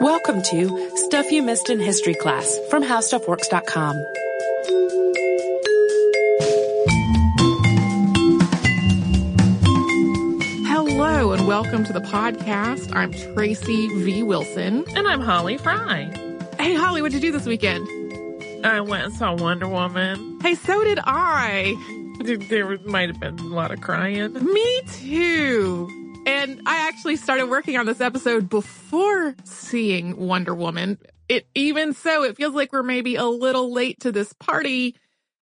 Welcome to Stuff You Missed in History Class from HowStuffWorks.com. Hello and welcome to the podcast. I'm Tracy V. Wilson. And I'm Holly Fry. Hey, Holly, what'd you do this weekend? I went and saw Wonder Woman. Hey, so did I. There might have been a lot of crying. Me too. And I actually started working on this episode before seeing Wonder Woman. It even so, it feels like we're maybe a little late to this party.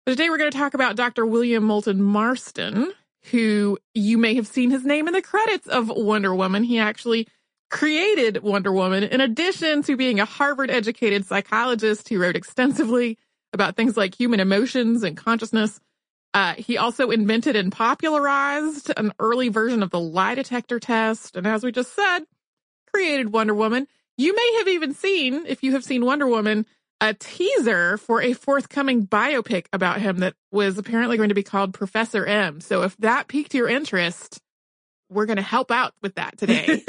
But today we're going to talk about Dr. William Moulton Marston, who you may have seen his name in the credits of Wonder Woman. He actually created Wonder Woman in addition to being a Harvard educated psychologist who wrote extensively about things like human emotions and consciousness. Uh, he also invented and popularized an early version of the lie detector test. And as we just said, created Wonder Woman. You may have even seen, if you have seen Wonder Woman, a teaser for a forthcoming biopic about him that was apparently going to be called Professor M. So if that piqued your interest, we're going to help out with that today.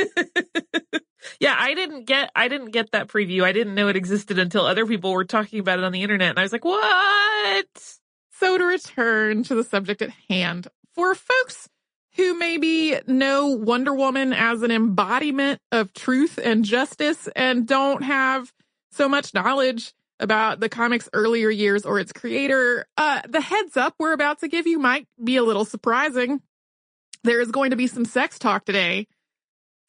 yeah, I didn't get I didn't get that preview. I didn't know it existed until other people were talking about it on the internet and I was like, "What?" So to return to the subject at hand, for folks who maybe know Wonder Woman as an embodiment of truth and justice and don't have so much knowledge about the comic's earlier years or its creator, uh, the heads up we're about to give you might be a little surprising. There is going to be some sex talk today.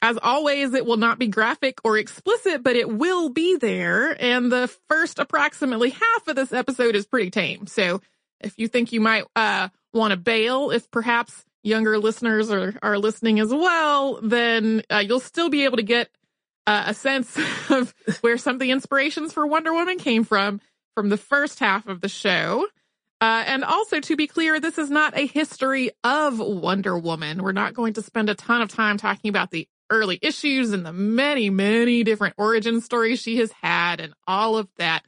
As always, it will not be graphic or explicit, but it will be there. And the first approximately half of this episode is pretty tame. So if you think you might uh, want to bail, if perhaps younger listeners are, are listening as well, then uh, you'll still be able to get uh, a sense of where some of the inspirations for Wonder Woman came from from the first half of the show. Uh, and also, to be clear, this is not a history of Wonder Woman. We're not going to spend a ton of time talking about the early issues and the many, many different origin stories she has had and all of that.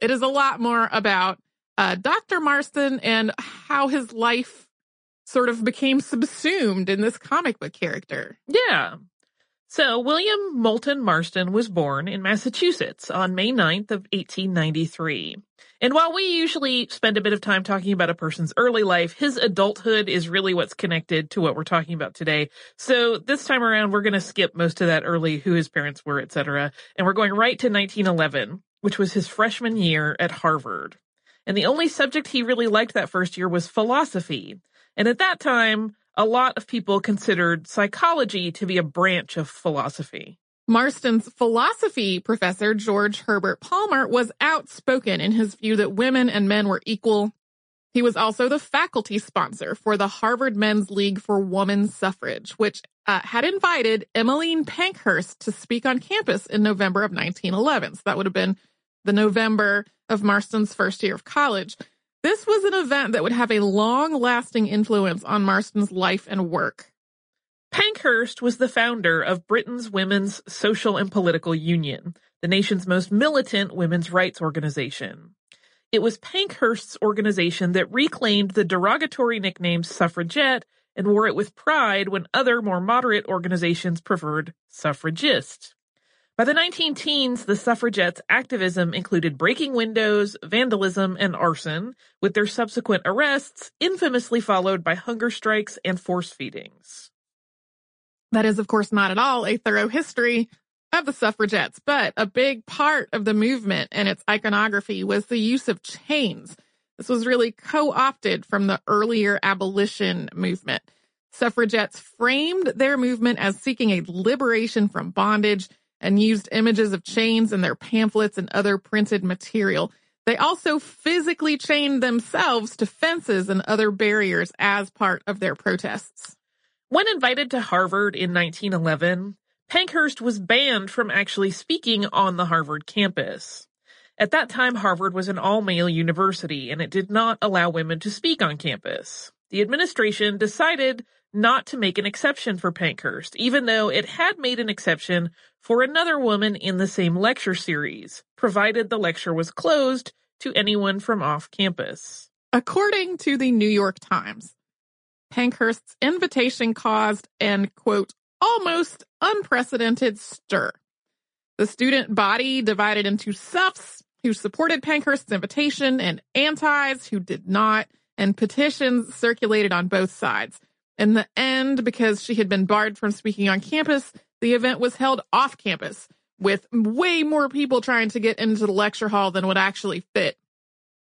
It is a lot more about uh, Dr. Marston and how his life sort of became subsumed in this comic book character. Yeah. So William Moulton Marston was born in Massachusetts on May 9th of 1893. And while we usually spend a bit of time talking about a person's early life, his adulthood is really what's connected to what we're talking about today. So this time around, we're going to skip most of that early, who his parents were, etc. And we're going right to 1911, which was his freshman year at Harvard. And the only subject he really liked that first year was philosophy. And at that time, a lot of people considered psychology to be a branch of philosophy. Marston's philosophy professor, George Herbert Palmer, was outspoken in his view that women and men were equal. He was also the faculty sponsor for the Harvard Men's League for Woman Suffrage, which uh, had invited Emmeline Pankhurst to speak on campus in November of 1911. So that would have been the November of Marston's first year of college. This was an event that would have a long lasting influence on Marston's life and work. Pankhurst was the founder of Britain's Women's Social and Political Union, the nation's most militant women's rights organization. It was Pankhurst's organization that reclaimed the derogatory nickname suffragette and wore it with pride when other more moderate organizations preferred suffragist. By the 19 teens, the suffragettes' activism included breaking windows, vandalism, and arson, with their subsequent arrests infamously followed by hunger strikes and force feedings. That is, of course, not at all a thorough history of the suffragettes, but a big part of the movement and its iconography was the use of chains. This was really co-opted from the earlier abolition movement. Suffragettes framed their movement as seeking a liberation from bondage and used images of chains in their pamphlets and other printed material. They also physically chained themselves to fences and other barriers as part of their protests. When invited to Harvard in 1911, Pankhurst was banned from actually speaking on the Harvard campus. At that time, Harvard was an all male university and it did not allow women to speak on campus. The administration decided not to make an exception for Pankhurst, even though it had made an exception for another woman in the same lecture series, provided the lecture was closed to anyone from off campus. According to the New York Times, Pankhurst's invitation caused an quote, almost unprecedented stir. The student body divided into suffs who supported Pankhurst's invitation and antis who did not, and petitions circulated on both sides. In the end, because she had been barred from speaking on campus, the event was held off campus with way more people trying to get into the lecture hall than would actually fit.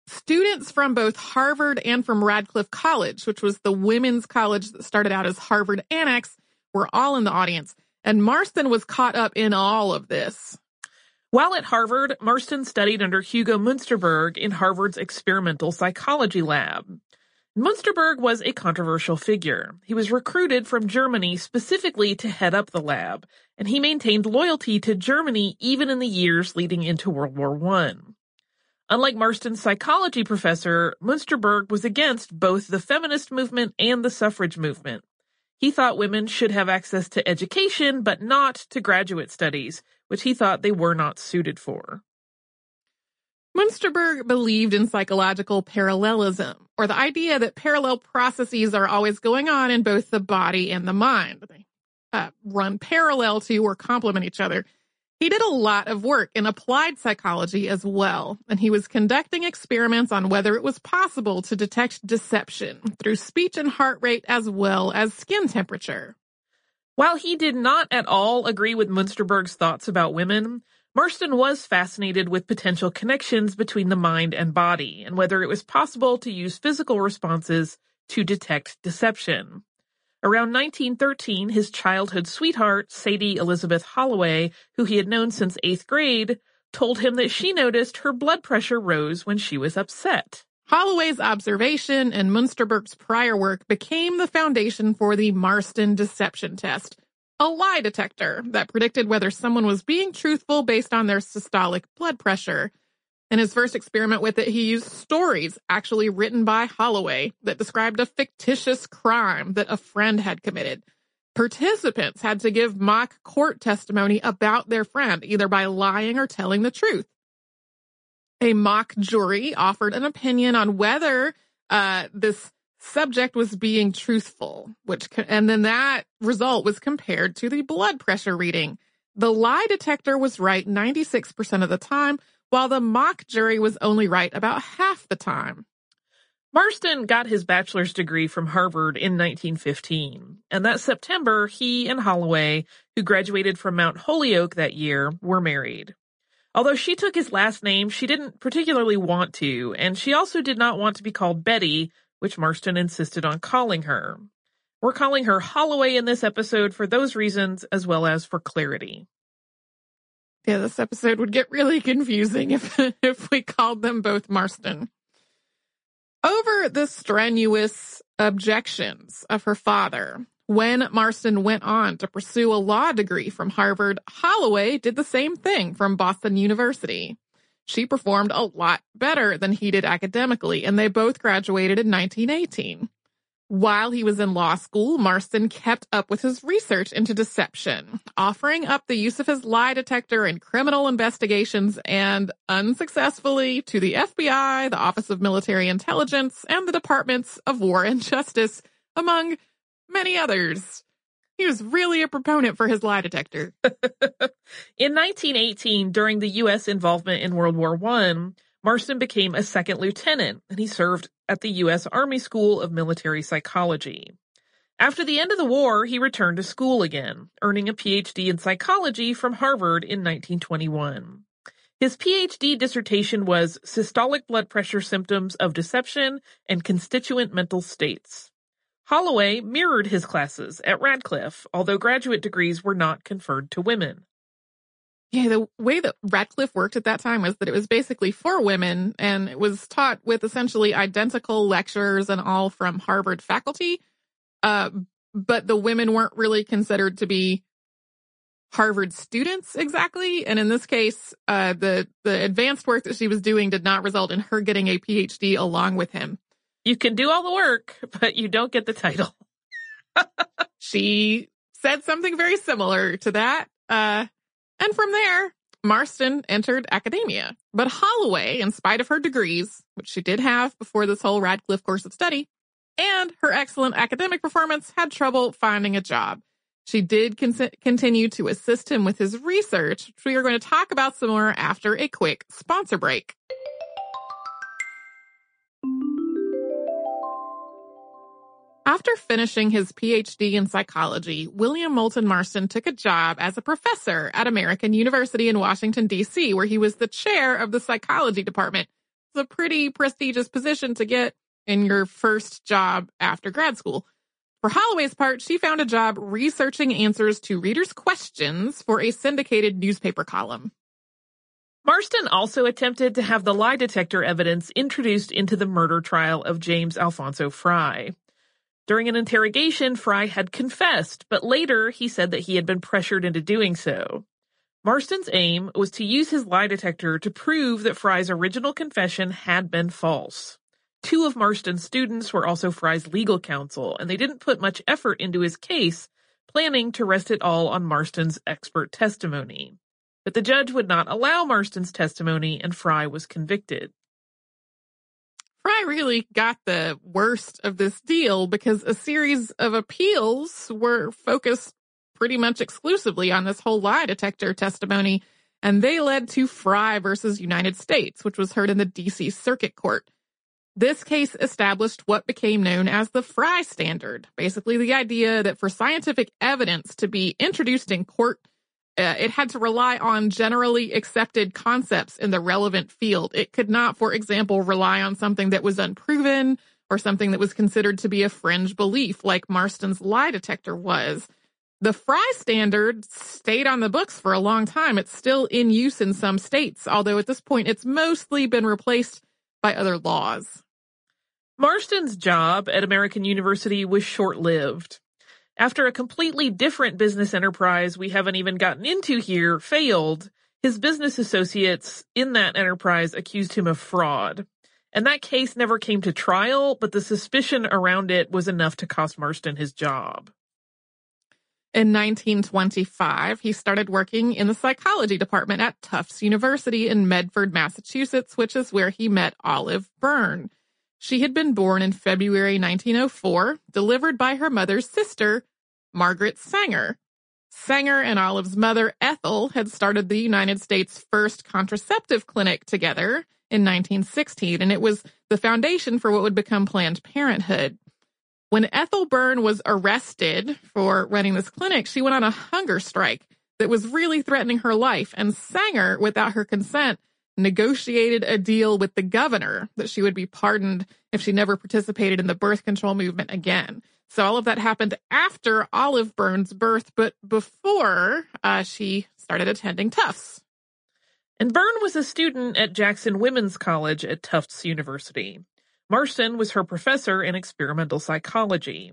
Students from both Harvard and from Radcliffe College, which was the women's college that started out as Harvard Annex, were all in the audience, and Marston was caught up in all of this. While at Harvard, Marston studied under Hugo Munsterberg in Harvard's experimental psychology lab. Munsterberg was a controversial figure. He was recruited from Germany specifically to head up the lab, and he maintained loyalty to Germany even in the years leading into World War I. Unlike Marston's psychology professor, Munsterberg was against both the feminist movement and the suffrage movement. He thought women should have access to education, but not to graduate studies, which he thought they were not suited for. Munsterberg believed in psychological parallelism, or the idea that parallel processes are always going on in both the body and the mind. They uh, run parallel to or complement each other. He did a lot of work in applied psychology as well, and he was conducting experiments on whether it was possible to detect deception through speech and heart rate as well as skin temperature. While he did not at all agree with Munsterberg's thoughts about women, Marston was fascinated with potential connections between the mind and body and whether it was possible to use physical responses to detect deception. Around 1913, his childhood sweetheart, Sadie Elizabeth Holloway, who he had known since eighth grade, told him that she noticed her blood pressure rose when she was upset. Holloway's observation and Munsterberg's prior work became the foundation for the Marston deception test, a lie detector that predicted whether someone was being truthful based on their systolic blood pressure. In his first experiment with it, he used stories actually written by Holloway that described a fictitious crime that a friend had committed. Participants had to give mock court testimony about their friend, either by lying or telling the truth. A mock jury offered an opinion on whether uh, this subject was being truthful, which, and then that result was compared to the blood pressure reading. The lie detector was right 96% of the time, while the mock jury was only right about half the time. Marston got his bachelor's degree from Harvard in 1915, and that September, he and Holloway, who graduated from Mount Holyoke that year, were married. Although she took his last name, she didn't particularly want to, and she also did not want to be called Betty, which Marston insisted on calling her. We're calling her Holloway in this episode for those reasons as well as for clarity. Yeah, this episode would get really confusing if if we called them both Marston. Over the strenuous objections of her father, when Marston went on to pursue a law degree from Harvard, Holloway did the same thing from Boston University. She performed a lot better than he did academically, and they both graduated in 1918. While he was in law school, Marston kept up with his research into deception, offering up the use of his lie detector in criminal investigations and unsuccessfully to the FBI, the Office of Military Intelligence, and the Departments of War and Justice, among many others. He was really a proponent for his lie detector. in 1918, during the U.S. involvement in World War I, Marston became a second lieutenant and he served at the U.S. Army School of Military Psychology. After the end of the war, he returned to school again, earning a PhD in psychology from Harvard in 1921. His PhD dissertation was Systolic Blood Pressure Symptoms of Deception and Constituent Mental States. Holloway mirrored his classes at Radcliffe, although graduate degrees were not conferred to women. Yeah, the way that Radcliffe worked at that time was that it was basically for women and it was taught with essentially identical lecturers and all from Harvard faculty. Uh, but the women weren't really considered to be Harvard students exactly. And in this case, uh, the, the advanced work that she was doing did not result in her getting a PhD along with him. You can do all the work, but you don't get the title. she said something very similar to that. Uh, and from there, Marston entered academia. But Holloway, in spite of her degrees, which she did have before this whole Radcliffe course of study, and her excellent academic performance, had trouble finding a job. She did con- continue to assist him with his research, which we are going to talk about some more after a quick sponsor break. After finishing his PhD in psychology, William Moulton Marston took a job as a professor at American University in Washington, D.C., where he was the chair of the psychology department. It's a pretty prestigious position to get in your first job after grad school. For Holloway's part, she found a job researching answers to readers' questions for a syndicated newspaper column. Marston also attempted to have the lie detector evidence introduced into the murder trial of James Alphonso Frye. During an interrogation, Frye had confessed, but later he said that he had been pressured into doing so. Marston's aim was to use his lie detector to prove that Frye's original confession had been false. Two of Marston's students were also Frye's legal counsel, and they didn't put much effort into his case, planning to rest it all on Marston's expert testimony. But the judge would not allow Marston's testimony, and Frye was convicted. Frye really got the worst of this deal because a series of appeals were focused pretty much exclusively on this whole lie detector testimony, and they led to Frye versus United States, which was heard in the DC Circuit Court. This case established what became known as the Frye Standard, basically the idea that for scientific evidence to be introduced in court uh, it had to rely on generally accepted concepts in the relevant field. It could not, for example, rely on something that was unproven or something that was considered to be a fringe belief, like Marston's lie detector was. The Frye standard stayed on the books for a long time. It's still in use in some states, although at this point it's mostly been replaced by other laws. Marston's job at American University was short lived after a completely different business enterprise we haven't even gotten into here failed, his business associates in that enterprise accused him of fraud. And that case never came to trial, but the suspicion around it was enough to cost Marston his job. In 1925, he started working in the psychology department at Tufts University in Medford, Massachusetts, which is where he met Olive Byrne. She had been born in February 1904, delivered by her mother's sister, Margaret Sanger. Sanger and Olive's mother, Ethel, had started the United States' first contraceptive clinic together in 1916, and it was the foundation for what would become Planned Parenthood. When Ethel Byrne was arrested for running this clinic, she went on a hunger strike that was really threatening her life, and Sanger, without her consent, negotiated a deal with the governor that she would be pardoned if she never participated in the birth control movement again. So all of that happened after Olive Byrne's birth, but before uh, she started attending Tufts. And Byrne was a student at Jackson Women's College at Tufts University. Marston was her professor in experimental psychology.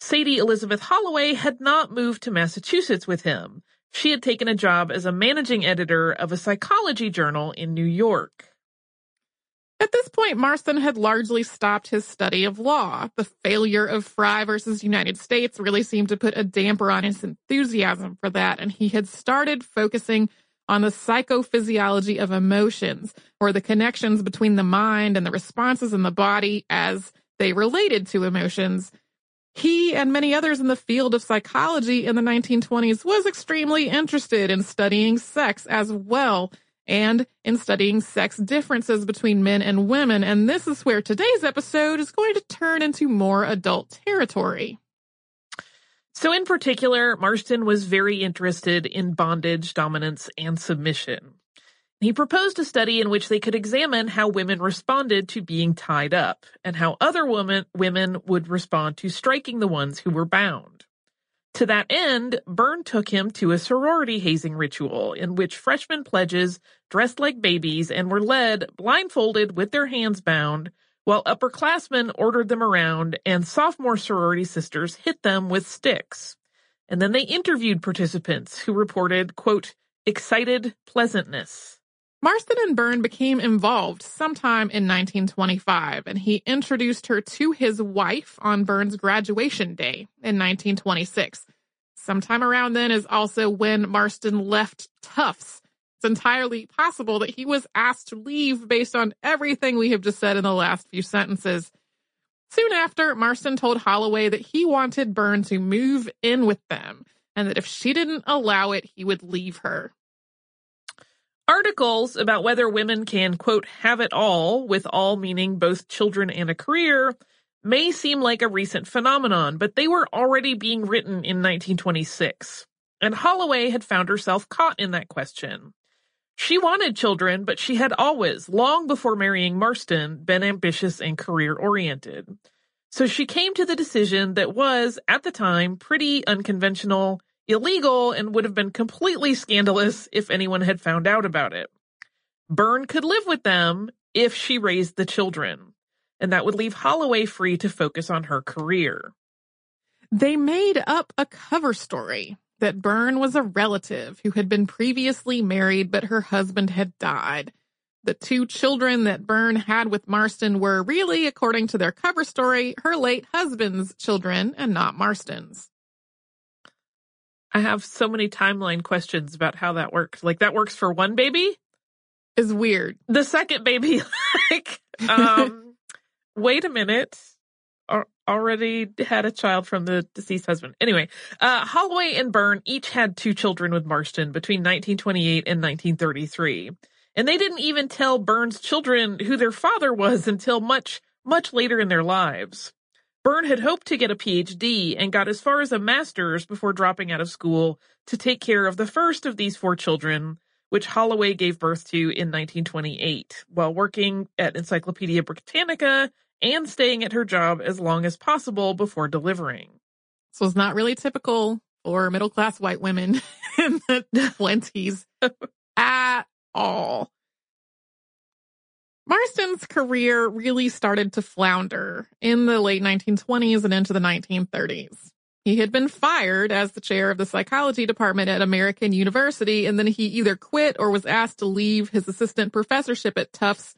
Sadie Elizabeth Holloway had not moved to Massachusetts with him, she had taken a job as a managing editor of a psychology journal in New York. At this point, Marston had largely stopped his study of law. The failure of Frye versus United States really seemed to put a damper on his enthusiasm for that, and he had started focusing on the psychophysiology of emotions, or the connections between the mind and the responses in the body as they related to emotions. He and many others in the field of psychology in the 1920s was extremely interested in studying sex as well and in studying sex differences between men and women. And this is where today's episode is going to turn into more adult territory. So, in particular, Marston was very interested in bondage, dominance, and submission. He proposed a study in which they could examine how women responded to being tied up and how other women, women would respond to striking the ones who were bound. To that end, Byrne took him to a sorority hazing ritual in which freshman pledges dressed like babies and were led blindfolded with their hands bound, while upperclassmen ordered them around and sophomore sorority sisters hit them with sticks. And then they interviewed participants who reported, quote, excited pleasantness. Marston and Byrne became involved sometime in 1925, and he introduced her to his wife on Byrne's graduation day in 1926. Sometime around then is also when Marston left Tufts. It's entirely possible that he was asked to leave based on everything we have just said in the last few sentences. Soon after, Marston told Holloway that he wanted Byrne to move in with them and that if she didn't allow it, he would leave her. Articles about whether women can, quote, have it all, with all meaning both children and a career, may seem like a recent phenomenon, but they were already being written in 1926. And Holloway had found herself caught in that question. She wanted children, but she had always, long before marrying Marston, been ambitious and career oriented. So she came to the decision that was, at the time, pretty unconventional, illegal, and would have been completely scandalous if anyone had found out about it. Byrne could live with them if she raised the children, and that would leave Holloway free to focus on her career. They made up a cover story that Byrne was a relative who had been previously married, but her husband had died. The two children that Byrne had with Marston were really, according to their cover story, her late husband's children and not Marston's. I have so many timeline questions about how that works. Like that works for one baby? Is weird. The second baby, like, um, wait a minute already had a child from the deceased husband. Anyway, uh, Holloway and Byrne each had two children with Marston between 1928 and 1933. And they didn't even tell Byrne's children who their father was until much, much later in their lives. Byrne had hoped to get a PhD and got as far as a master's before dropping out of school to take care of the first of these four children, which Holloway gave birth to in 1928 while working at Encyclopedia Britannica and staying at her job as long as possible before delivering. So it's not really typical for middle class white women in the 20s at all. Marston's career really started to flounder in the late 1920s and into the 1930s. He had been fired as the chair of the psychology department at American University, and then he either quit or was asked to leave his assistant professorship at Tufts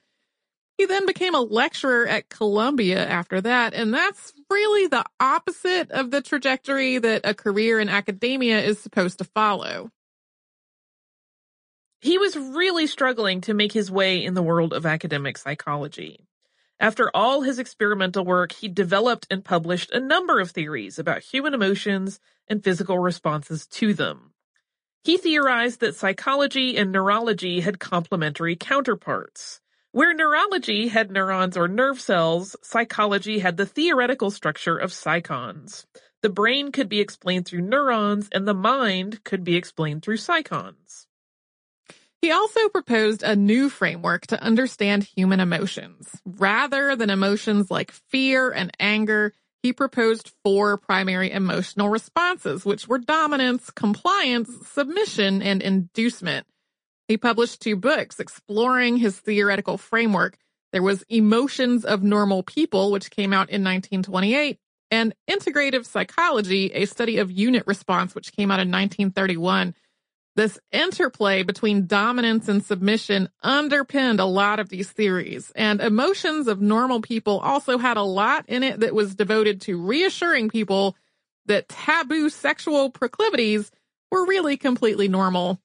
he then became a lecturer at Columbia after that, and that's really the opposite of the trajectory that a career in academia is supposed to follow. He was really struggling to make his way in the world of academic psychology. After all his experimental work, he developed and published a number of theories about human emotions and physical responses to them. He theorized that psychology and neurology had complementary counterparts. Where neurology had neurons or nerve cells, psychology had the theoretical structure of psychons. The brain could be explained through neurons, and the mind could be explained through psychons. He also proposed a new framework to understand human emotions. Rather than emotions like fear and anger, he proposed four primary emotional responses, which were dominance, compliance, submission, and inducement. He published two books exploring his theoretical framework. There was Emotions of Normal People, which came out in 1928, and Integrative Psychology, a study of unit response, which came out in 1931. This interplay between dominance and submission underpinned a lot of these theories, and Emotions of Normal People also had a lot in it that was devoted to reassuring people that taboo sexual proclivities were really completely normal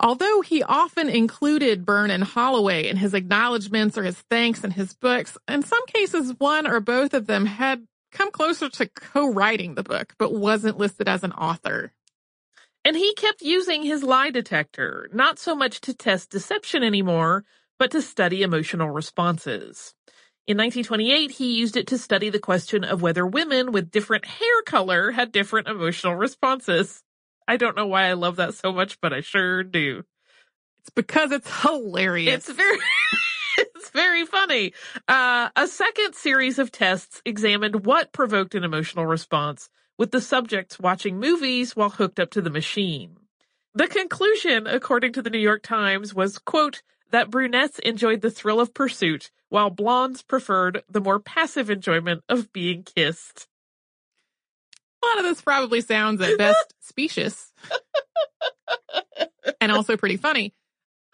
Although he often included Byrne and Holloway in his acknowledgments or his thanks in his books, in some cases one or both of them had come closer to co-writing the book, but wasn't listed as an author. And he kept using his lie detector, not so much to test deception anymore, but to study emotional responses. In 1928, he used it to study the question of whether women with different hair color had different emotional responses. I don't know why I love that so much, but I sure do. It's because it's hilarious. It's very it's very funny. Uh, a second series of tests examined what provoked an emotional response with the subjects watching movies while hooked up to the machine. The conclusion, according to the New York Times, was, quote, that brunettes enjoyed the thrill of pursuit, while blondes preferred the more passive enjoyment of being kissed. A lot of this probably sounds at best specious and also pretty funny.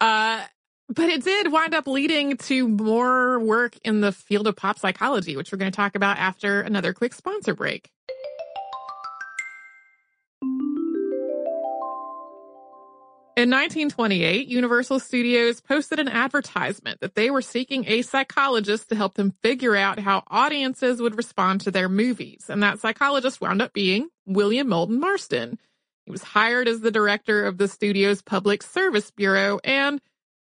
Uh, but it did wind up leading to more work in the field of pop psychology, which we're going to talk about after another quick sponsor break. In 1928, Universal Studios posted an advertisement that they were seeking a psychologist to help them figure out how audiences would respond to their movies. And that psychologist wound up being William Moulton Marston. He was hired as the director of the studio's public service bureau. And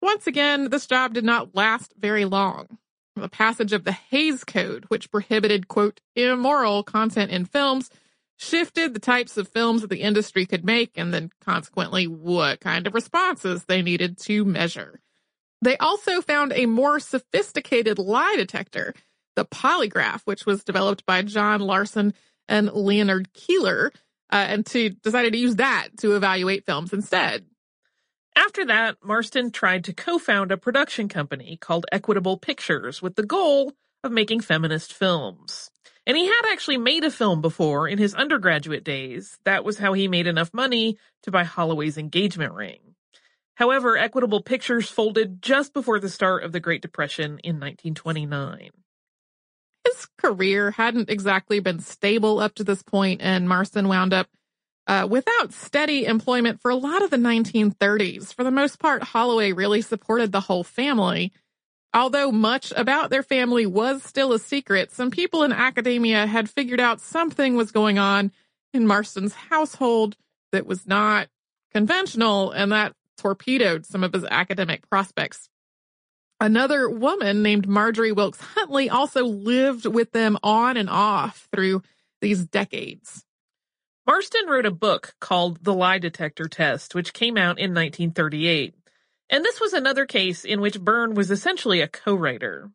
once again, this job did not last very long. The passage of the Hays Code, which prohibited, quote, immoral content in films, shifted the types of films that the industry could make and then consequently what kind of responses they needed to measure. They also found a more sophisticated lie detector, the polygraph, which was developed by John Larson and Leonard Keeler, uh, and to decided to use that to evaluate films instead. After that, Marston tried to co-found a production company called Equitable Pictures with the goal of making feminist films. And he had actually made a film before in his undergraduate days. That was how he made enough money to buy Holloway's engagement ring. However, Equitable Pictures folded just before the start of the Great Depression in 1929. His career hadn't exactly been stable up to this point, and Marston wound up uh, without steady employment for a lot of the 1930s. For the most part, Holloway really supported the whole family. Although much about their family was still a secret, some people in academia had figured out something was going on in Marston's household that was not conventional, and that torpedoed some of his academic prospects. Another woman named Marjorie Wilkes Huntley also lived with them on and off through these decades. Marston wrote a book called The Lie Detector Test, which came out in 1938. And this was another case in which Byrne was essentially a co-writer.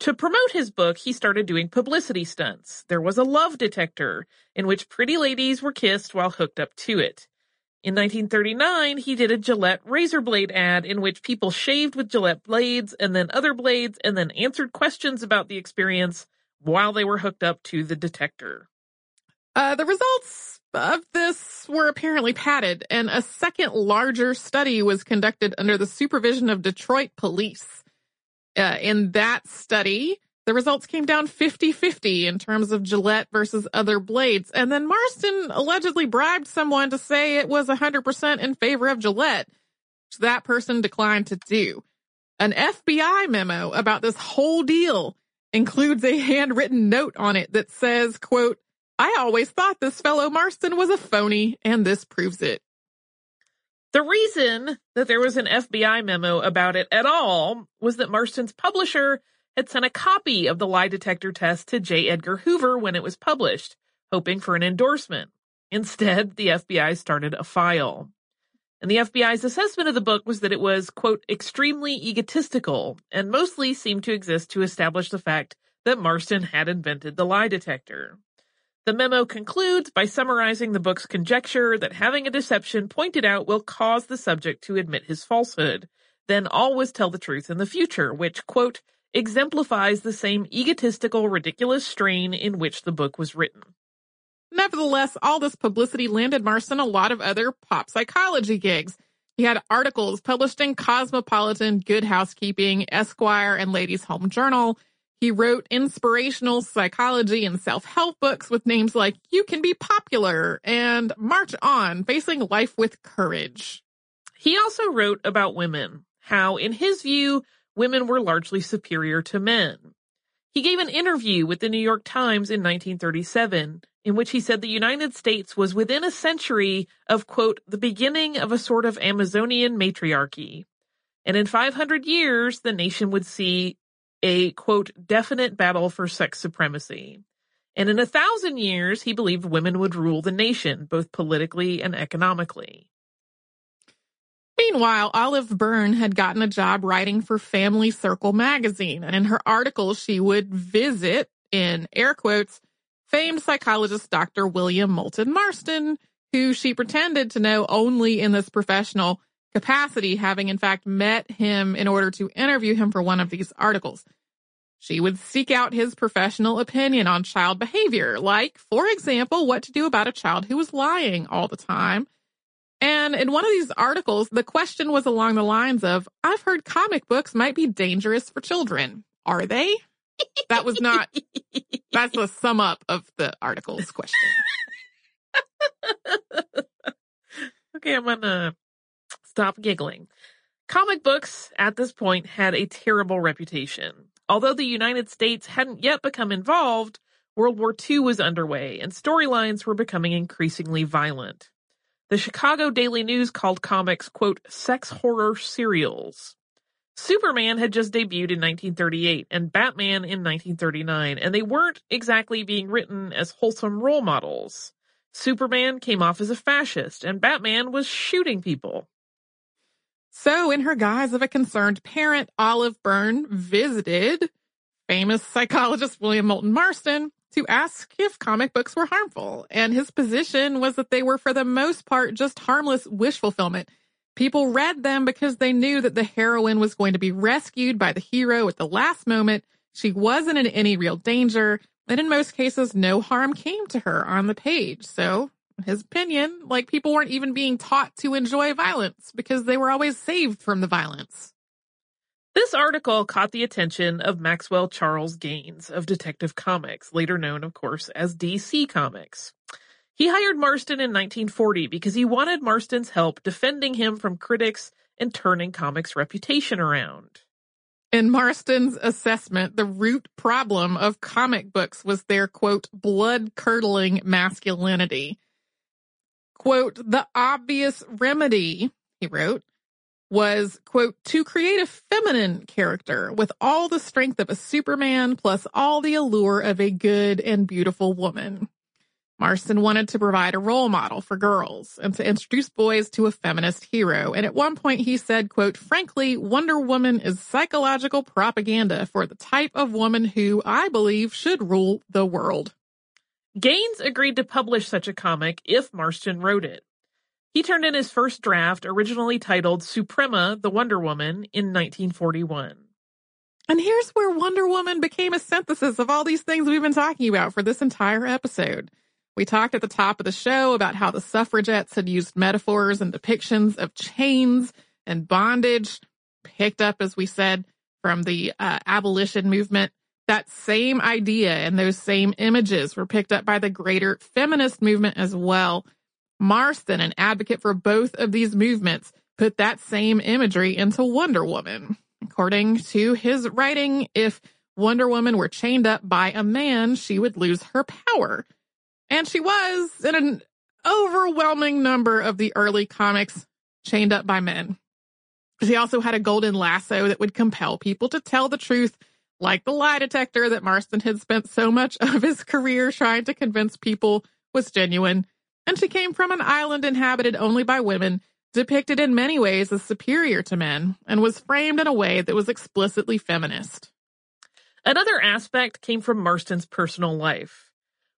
To promote his book, he started doing publicity stunts. There was a love detector in which pretty ladies were kissed while hooked up to it. In 1939, he did a Gillette razor blade ad in which people shaved with Gillette blades and then other blades and then answered questions about the experience while they were hooked up to the detector. Uh, the results of this were apparently padded, and a second larger study was conducted under the supervision of Detroit police. Uh, in that study, the results came down 50 50 in terms of Gillette versus other blades. And then Marston allegedly bribed someone to say it was 100% in favor of Gillette, which that person declined to do. An FBI memo about this whole deal includes a handwritten note on it that says, quote, I always thought this fellow Marston was a phony, and this proves it. The reason that there was an FBI memo about it at all was that Marston's publisher had sent a copy of the lie detector test to J. Edgar Hoover when it was published, hoping for an endorsement. Instead, the FBI started a file. And the FBI's assessment of the book was that it was, quote, extremely egotistical and mostly seemed to exist to establish the fact that Marston had invented the lie detector. The memo concludes by summarizing the book's conjecture that having a deception pointed out will cause the subject to admit his falsehood, then always tell the truth in the future, which, quote, exemplifies the same egotistical, ridiculous strain in which the book was written. Nevertheless, all this publicity landed Marston a lot of other pop psychology gigs. He had articles published in Cosmopolitan, Good Housekeeping, Esquire, and Ladies' Home Journal. He wrote inspirational psychology and self-help books with names like You Can Be Popular and March On, Facing Life with Courage. He also wrote about women, how in his view, women were largely superior to men. He gave an interview with the New York Times in 1937 in which he said the United States was within a century of, quote, the beginning of a sort of Amazonian matriarchy. And in 500 years, the nation would see a quote, definite battle for sex supremacy. And in a thousand years, he believed women would rule the nation, both politically and economically. Meanwhile, Olive Byrne had gotten a job writing for Family Circle magazine, and in her articles, she would visit, in air quotes, famed psychologist Dr. William Moulton Marston, who she pretended to know only in this professional capacity, having in fact met him in order to interview him for one of these articles. She would seek out his professional opinion on child behavior, like, for example, what to do about a child who was lying all the time. And in one of these articles, the question was along the lines of, I've heard comic books might be dangerous for children. Are they? That was not, that's the sum up of the article's question. okay, I'm gonna Stop giggling. Comic books at this point had a terrible reputation. Although the United States hadn't yet become involved, World War II was underway and storylines were becoming increasingly violent. The Chicago Daily News called comics, quote, sex horror serials. Superman had just debuted in 1938 and Batman in 1939, and they weren't exactly being written as wholesome role models. Superman came off as a fascist, and Batman was shooting people. So, in her guise of a concerned parent, Olive Byrne visited famous psychologist William Moulton Marston to ask if comic books were harmful. And his position was that they were, for the most part, just harmless wish fulfillment. People read them because they knew that the heroine was going to be rescued by the hero at the last moment. She wasn't in any real danger. And in most cases, no harm came to her on the page. So, his opinion, like people weren't even being taught to enjoy violence because they were always saved from the violence. This article caught the attention of Maxwell Charles Gaines of Detective Comics, later known, of course, as DC Comics. He hired Marston in 1940 because he wanted Marston's help defending him from critics and turning comics' reputation around. In Marston's assessment, the root problem of comic books was their quote, blood curdling masculinity. Quote, the obvious remedy, he wrote, was, quote, to create a feminine character with all the strength of a Superman plus all the allure of a good and beautiful woman. Marston wanted to provide a role model for girls and to introduce boys to a feminist hero. And at one point he said, quote, frankly, Wonder Woman is psychological propaganda for the type of woman who I believe should rule the world. Gaines agreed to publish such a comic if Marston wrote it. He turned in his first draft, originally titled Suprema, the Wonder Woman, in 1941. And here's where Wonder Woman became a synthesis of all these things we've been talking about for this entire episode. We talked at the top of the show about how the suffragettes had used metaphors and depictions of chains and bondage, picked up, as we said, from the uh, abolition movement. That same idea and those same images were picked up by the greater feminist movement as well. Marston, an advocate for both of these movements, put that same imagery into Wonder Woman. According to his writing, if Wonder Woman were chained up by a man, she would lose her power. And she was in an overwhelming number of the early comics chained up by men. She also had a golden lasso that would compel people to tell the truth, like the lie detector that Marston had spent so much of his career trying to convince people was genuine and she came from an island inhabited only by women, depicted in many ways as superior to men, and was framed in a way that was explicitly feminist. Another aspect came from Marston's personal life.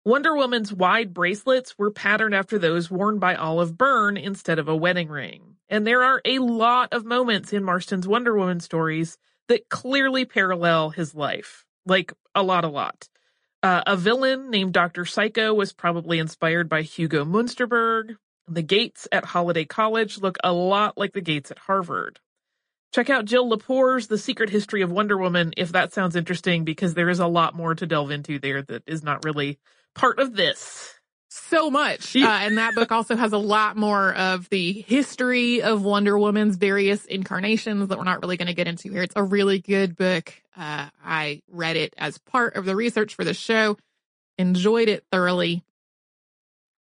Wonder Woman's wide bracelets were patterned after those worn by Olive Byrne instead of a wedding ring. And there are a lot of moments in Marston's Wonder Woman stories that clearly parallel his life. Like, a lot, a lot. Uh, a villain named Dr. Psycho was probably inspired by Hugo Munsterberg. The gates at Holliday College look a lot like the gates at Harvard. Check out Jill Lepore's The Secret History of Wonder Woman if that sounds interesting, because there is a lot more to delve into there that is not really part of this so much. Uh, and that book also has a lot more of the history of Wonder Woman's various incarnations that we're not really going to get into here. It's a really good book. Uh, I read it as part of the research for the show, enjoyed it thoroughly.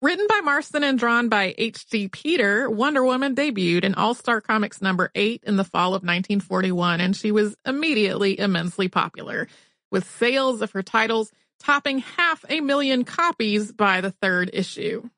Written by Marston and drawn by H.G. Peter, Wonder Woman debuted in All Star Comics number 8 in the fall of 1941, and she was immediately immensely popular, with sales of her titles topping half a million copies by the third issue.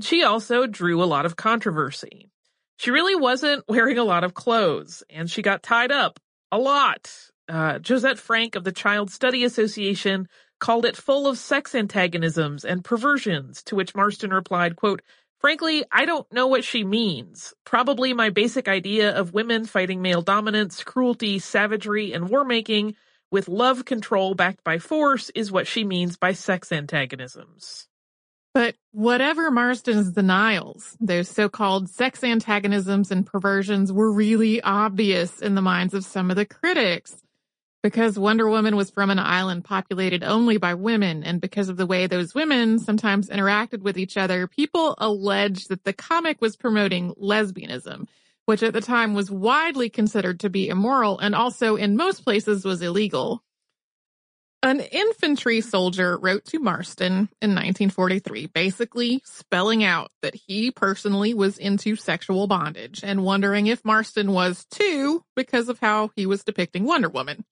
She also drew a lot of controversy. She really wasn't wearing a lot of clothes, and she got tied up a lot. Uh, Josette Frank of the Child Study Association called it full of sex antagonisms and perversions, to which Marston replied, quote, Frankly, I don't know what she means. Probably my basic idea of women fighting male dominance, cruelty, savagery, and war making with love control backed by force is what she means by sex antagonisms. But whatever Marston's denials, those so-called sex antagonisms and perversions were really obvious in the minds of some of the critics. Because Wonder Woman was from an island populated only by women, and because of the way those women sometimes interacted with each other, people alleged that the comic was promoting lesbianism, which at the time was widely considered to be immoral and also in most places was illegal. An infantry soldier wrote to Marston in 1943, basically spelling out that he personally was into sexual bondage and wondering if Marston was too because of how he was depicting Wonder Woman.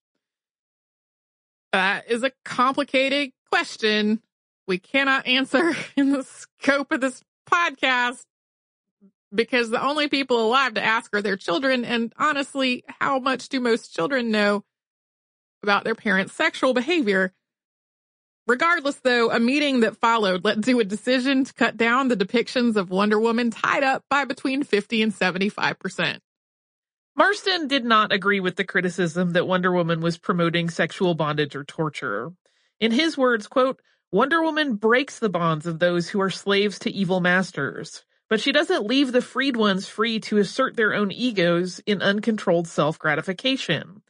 That is a complicated question we cannot answer in the scope of this podcast because the only people alive to ask are their children. And honestly, how much do most children know about their parents' sexual behavior? Regardless, though, a meeting that followed led to a decision to cut down the depictions of Wonder Woman tied up by between 50 and 75%. Marston did not agree with the criticism that Wonder Woman was promoting sexual bondage or torture. In his words, quote, Wonder Woman breaks the bonds of those who are slaves to evil masters, but she doesn't leave the freed ones free to assert their own egos in uncontrolled self-gratification.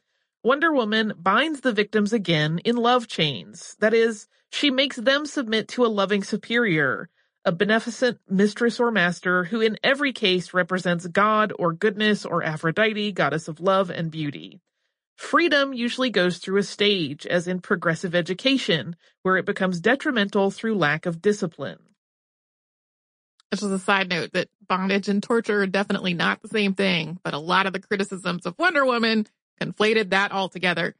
Wonder Woman binds the victims again in love chains. That is, she makes them submit to a loving superior, a beneficent mistress or master who in every case represents God or goodness or Aphrodite, goddess of love and beauty. Freedom usually goes through a stage, as in progressive education, where it becomes detrimental through lack of discipline. This is a side note that bondage and torture are definitely not the same thing, but a lot of the criticisms of Wonder Woman conflated that altogether.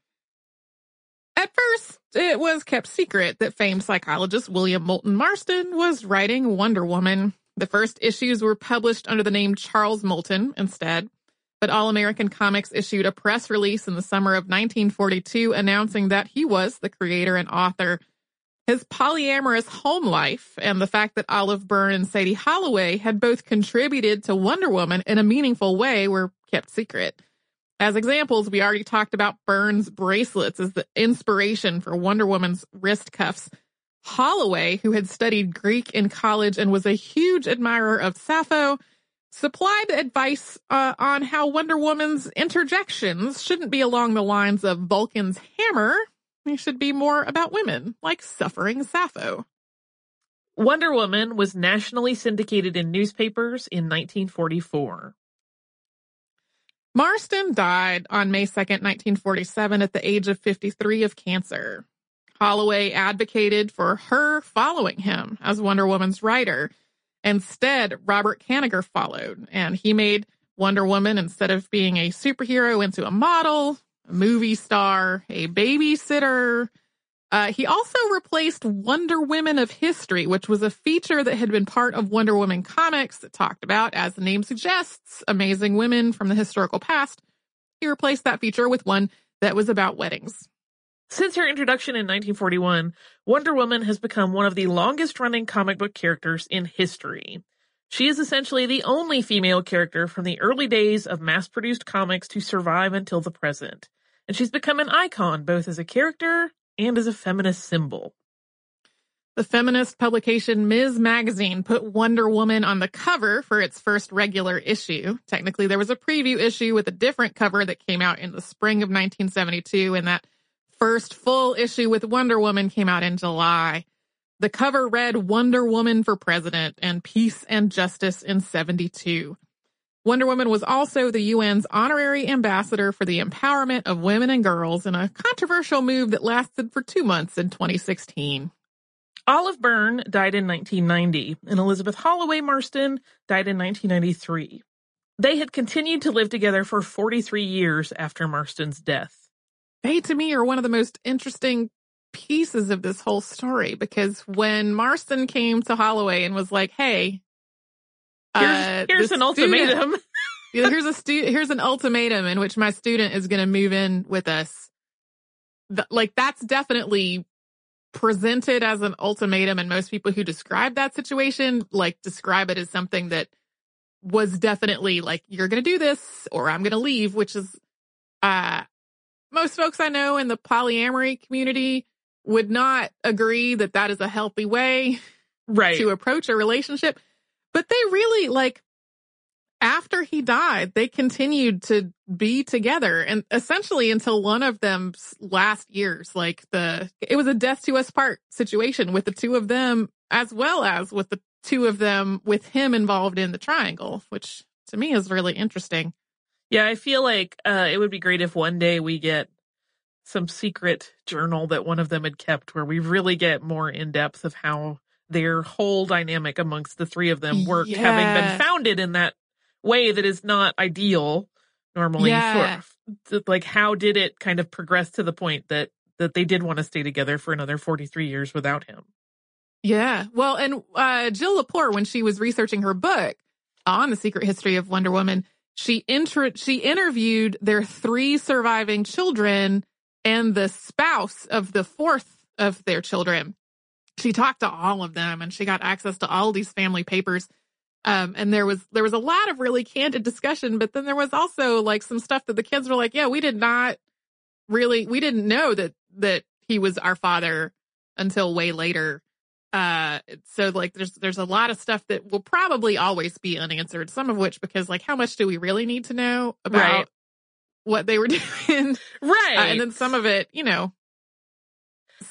At first, it was kept secret that famed psychologist William Moulton Marston was writing Wonder Woman. The first issues were published under the name Charles Moulton instead but All American Comics issued a press release in the summer of 1942 announcing that he was the creator and author. His polyamorous home life and the fact that Olive Byrne and Sadie Holloway had both contributed to Wonder Woman in a meaningful way were kept secret. As examples, we already talked about Byrne's bracelets as the inspiration for Wonder Woman's wrist cuffs. Holloway, who had studied Greek in college and was a huge admirer of Sappho, supplied advice uh, on how Wonder Woman's interjections shouldn't be along the lines of Vulcan's hammer. Should be more about women, like suffering Sappho. Wonder Woman was nationally syndicated in newspapers in 1944. Marston died on May 2nd, 1947 at the age of 53 of cancer. Holloway advocated for her following him as Wonder Woman's writer Instead, Robert Kanigher followed, and he made Wonder Woman, instead of being a superhero, into a model, movie star, a babysitter. Uh, he also replaced Wonder Women of History, which was a feature that had been part of Wonder Woman comics that talked about, as the name suggests, amazing women from the historical past. He replaced that feature with one that was about weddings. Since her introduction in 1941, Wonder Woman has become one of the longest running comic book characters in history. She is essentially the only female character from the early days of mass produced comics to survive until the present. And she's become an icon both as a character and as a feminist symbol. The feminist publication Ms. Magazine put Wonder Woman on the cover for its first regular issue. Technically, there was a preview issue with a different cover that came out in the spring of 1972, and that first full issue with Wonder Woman came out in July. The cover read Wonder Woman for President and Peace and Justice in 72. Wonder Woman was also the UN's honorary ambassador for the empowerment of women and girls in a controversial move that lasted for two months in 2016. Olive Byrne died in 1990 and Elizabeth Holloway Marston died in 1993. They had continued to live together for 43 years after Marston's death they to me are one of the most interesting pieces of this whole story because when Marston came to Holloway and was like, "Hey, uh, here's an student, ultimatum. here's a stu- here's an ultimatum in which my student is going to move in with us." The, like that's definitely presented as an ultimatum, and most people who describe that situation like describe it as something that was definitely like, "You're going to do this, or I'm going to leave," which is uh most folks I know in the polyamory community would not agree that that is a healthy way right. to approach a relationship. But they really like after he died, they continued to be together and essentially until one of them's last years, like the, it was a death to us part situation with the two of them as well as with the two of them with him involved in the triangle, which to me is really interesting. Yeah, I feel like uh, it would be great if one day we get some secret journal that one of them had kept where we really get more in depth of how their whole dynamic amongst the three of them worked, Yeah. having been founded in that way that is not ideal normally. Yeah. For, like, how did it kind of progress to the point that that they did want to stay together for another 43 years without him? Yeah. Well, and uh, Jill Lepore, when she was researching her book on the secret history of Wonder Woman, she intro- she interviewed their three surviving children and the spouse of the fourth of their children. She talked to all of them and she got access to all these family papers. Um, and there was there was a lot of really candid discussion, but then there was also like some stuff that the kids were like, "Yeah, we did not really, we didn't know that that he was our father until way later." Uh, so like there's there's a lot of stuff that will probably always be unanswered. Some of which because like how much do we really need to know about Right. what they were doing? Right. Uh, and then some of it, you know,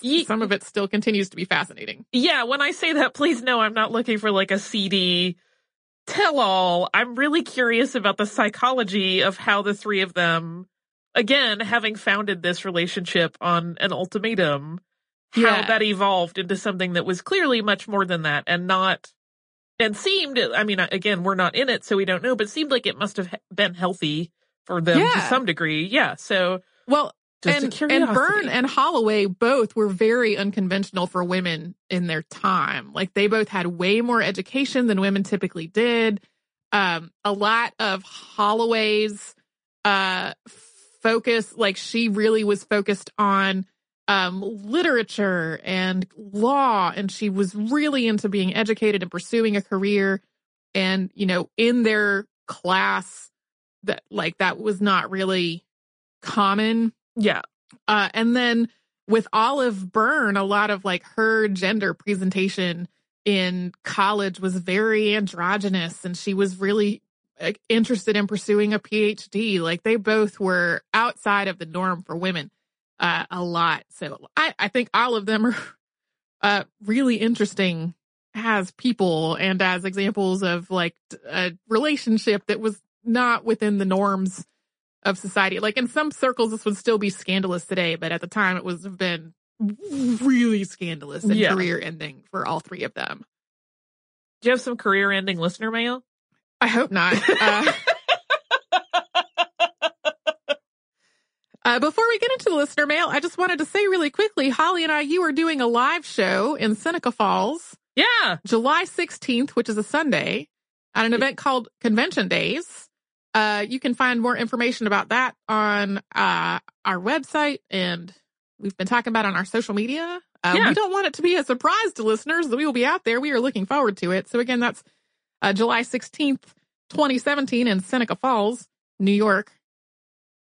Ye- some of it still continues to be fascinating. Yeah, when I say that, please know I'm not looking for like a CD tell all. I'm really curious about the psychology of how the three of them, again, having founded this relationship on an ultimatum, how Yeah. that evolved into something that was clearly much more than that and not, and seemed, I mean, again, we're not in it, so we don't know, but seemed like it must have been healthy for them to some degree. Yeah. So Well, and, and. Byrne and Holloway both were very unconventional for women in their time. Like they both had way more education than women typically did. Um, a lot of Holloway's uh, focus, like she really was focused on um, literature and law, and she was really into being educated and pursuing a career. And you know, in their class, that like that was not really common yeah. uh, and then with Olive Byrne, a lot of like her gender presentation in college was very androgynous, and she was really like, interested in pursuing a PhD. Like they both were outside of the norm for women uh, a lot. So I, I think all of them are uh, really interesting as people and as examples of like a relationship that was not within the norms of society. Like in some circles, this would still be scandalous today, but at the time, it was have been really scandalous and Yeah. career ending for all three of them. Do you have some career ending listener mail? I hope not. Uh, uh, before we get into the listener mail, I just wanted to say really quickly, Holly and I, you are doing a live show in Seneca Falls, Yeah. July 16th, which is a Sunday, at an event called Convention Days. Uh, you can find more information about that on uh, our website, and we've been talking about on our social media. Uh, Yeah. We don't want it to be a surprise to listeners that we will be out there. We are looking forward to it. So again, that's uh, July 16th, 2017 in Seneca Falls, New York.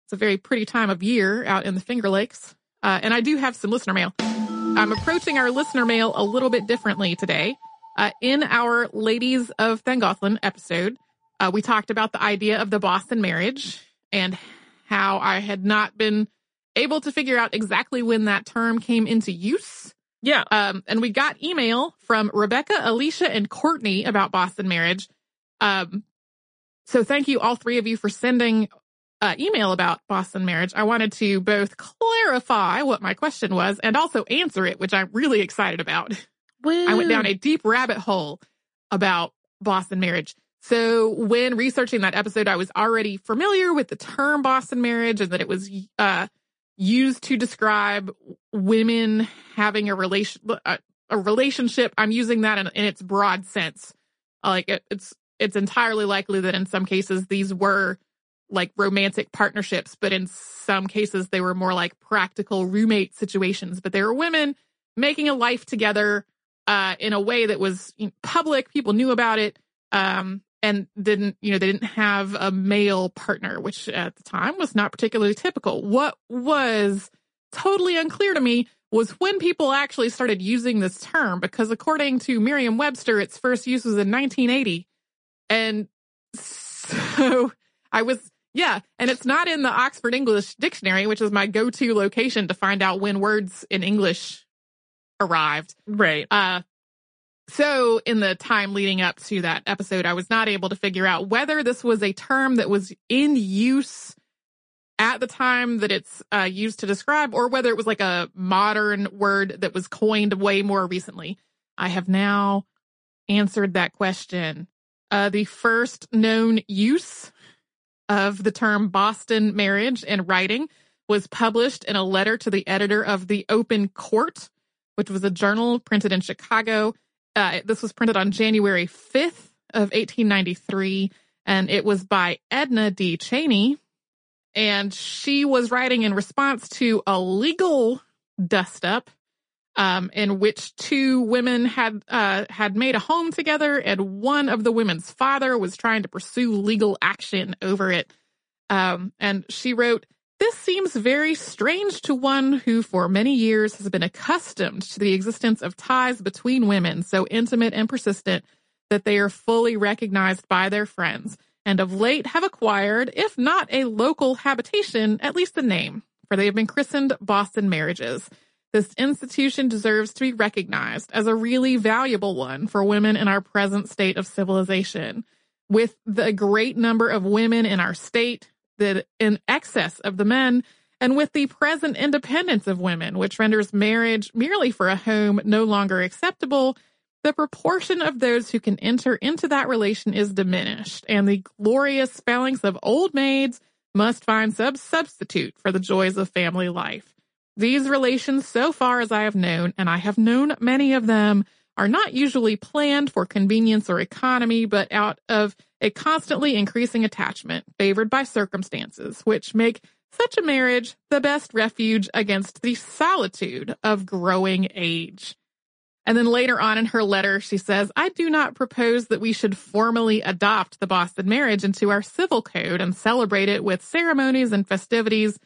It's a very pretty time of year out in the Finger Lakes. Uh, and I do have some listener mail. I'm approaching our listener mail a little bit differently today. Uh, in our Ladies of Llangollen episode, uh, we talked about the idea of the Boston marriage and how I had not been able to figure out exactly when that term came into use. Yeah. Um, and we got email from Rebecca, Alicia, and Courtney about Boston marriage. Um, so thank you all three of you for sending uh, email about Boston marriage. I wanted to both clarify what my question was and also answer it, which I'm really excited about. I went down a deep rabbit hole about Boston marriage. So when researching that episode, I was already familiar with the term Boston marriage and that it was uh, used to describe women having a relation a, a relationship. I'm using that in, in its broad sense. Like it, it's it's entirely likely that in some cases these were like romantic partnerships, but in some cases they were more like practical roommate situations. But they were women making a life together uh, in a way that was public. People knew about it, um, and didn't you know they didn't have a male partner, which at the time was not particularly typical. What was totally unclear to me was when people actually started using this term, because according to Merriam-Webster, its first use was in 1980, and so I was yeah, and it's not in the Oxford English Dictionary, which is my go-to location to find out when words in English arrived. Right. Uh, So, in the time leading up to that episode, I was not able to figure out whether this was a term that was in use at the time that it's uh, used to describe, or whether it was like a modern word that was coined way more recently. I have now answered that question. Uh, the first known use of the term Boston marriage in writing was published in a letter to the editor of the Open Court, which was a journal printed in Chicago uh, this was printed on January 5th of 1893, and it was by Ednah D. Cheney. And she was writing in response to a legal dust up um, in which two women had uh, had made a home together, and one of the women's father was trying to pursue legal action over it. Um, and she wrote, this seems very strange to one who for many years has been accustomed to the existence of ties between women so intimate and persistent that they are fully recognized by their friends, and of late have acquired, if not a local habitation, at least a name, for they have been christened Boston marriages. This institution deserves to be recognized as a really valuable one for women in our present state of civilization. With the great number of women in our state, the in excess of the men, and with the present independence of women, which renders marriage merely for a home no longer acceptable, the proportion of those who can enter into that relation is diminished, and the glorious spellings of old maids must find some substitute for the joys of family life. These relations, so far as I have known, and I have known many of them, are not usually planned for convenience or economy, but out of a constantly increasing attachment favored by circumstances, which make such a marriage the best refuge against the solitude of growing age. And then later on in her letter, she says, I do not propose that we should formally adopt the Boston marriage into our civil code and celebrate it with ceremonies and festivities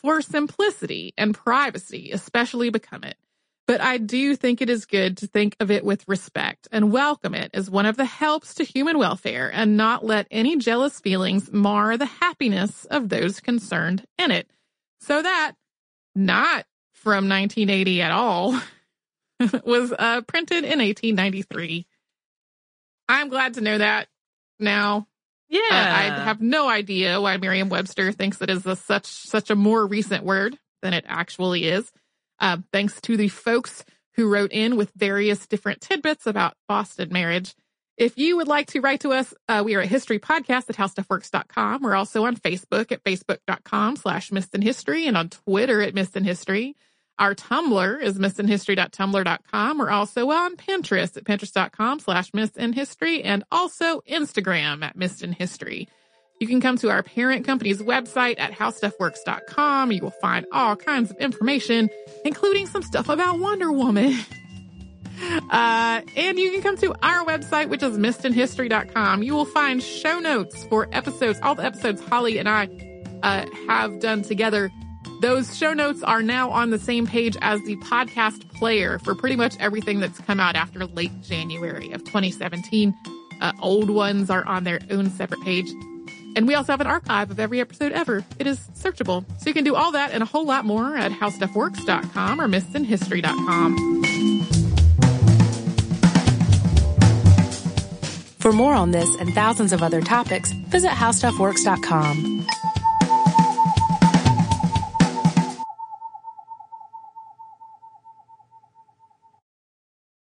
for simplicity and privacy, especially become it. But I do think it is good to think of it with respect and welcome it as one of the helps to human welfare and not let any jealous feelings mar the happiness of those concerned in it. So that, not from 1980 at all, was uh, printed in 1893. I'm glad to know that now. Yeah. Uh, I have no idea why Merriam-Webster thinks it is a, such such a more recent word than it actually is. Uh, thanks to the folks who wrote in with various different tidbits about Boston marriage. If you would like to write to us, uh, we are at historypodcast at howstuffworks.com. We're also on Facebook at facebook.com slash History and on Twitter at History. Our Tumblr is missedinhistory.tumblr.com. We're also on Pinterest at pinterest.com slash History and also Instagram at History. You can come to our parent company's website at howstuffworks.com. You will find all kinds of information, including some stuff about Wonder Woman. Uh, and you can come to our website, which is missedinhistory.com. You will find show notes for episodes, all the episodes Holly and I uh, have done together. Those show notes are now on the same page as the podcast player for pretty much everything that's come out after late January of 2017. Uh, old ones are on their own separate page. And we also have an archive of every episode ever. It is searchable. So you can do all that and a whole lot more at howstuffworks.com or missedinhistory.com. For more on this and thousands of other topics, visit howstuffworks.com.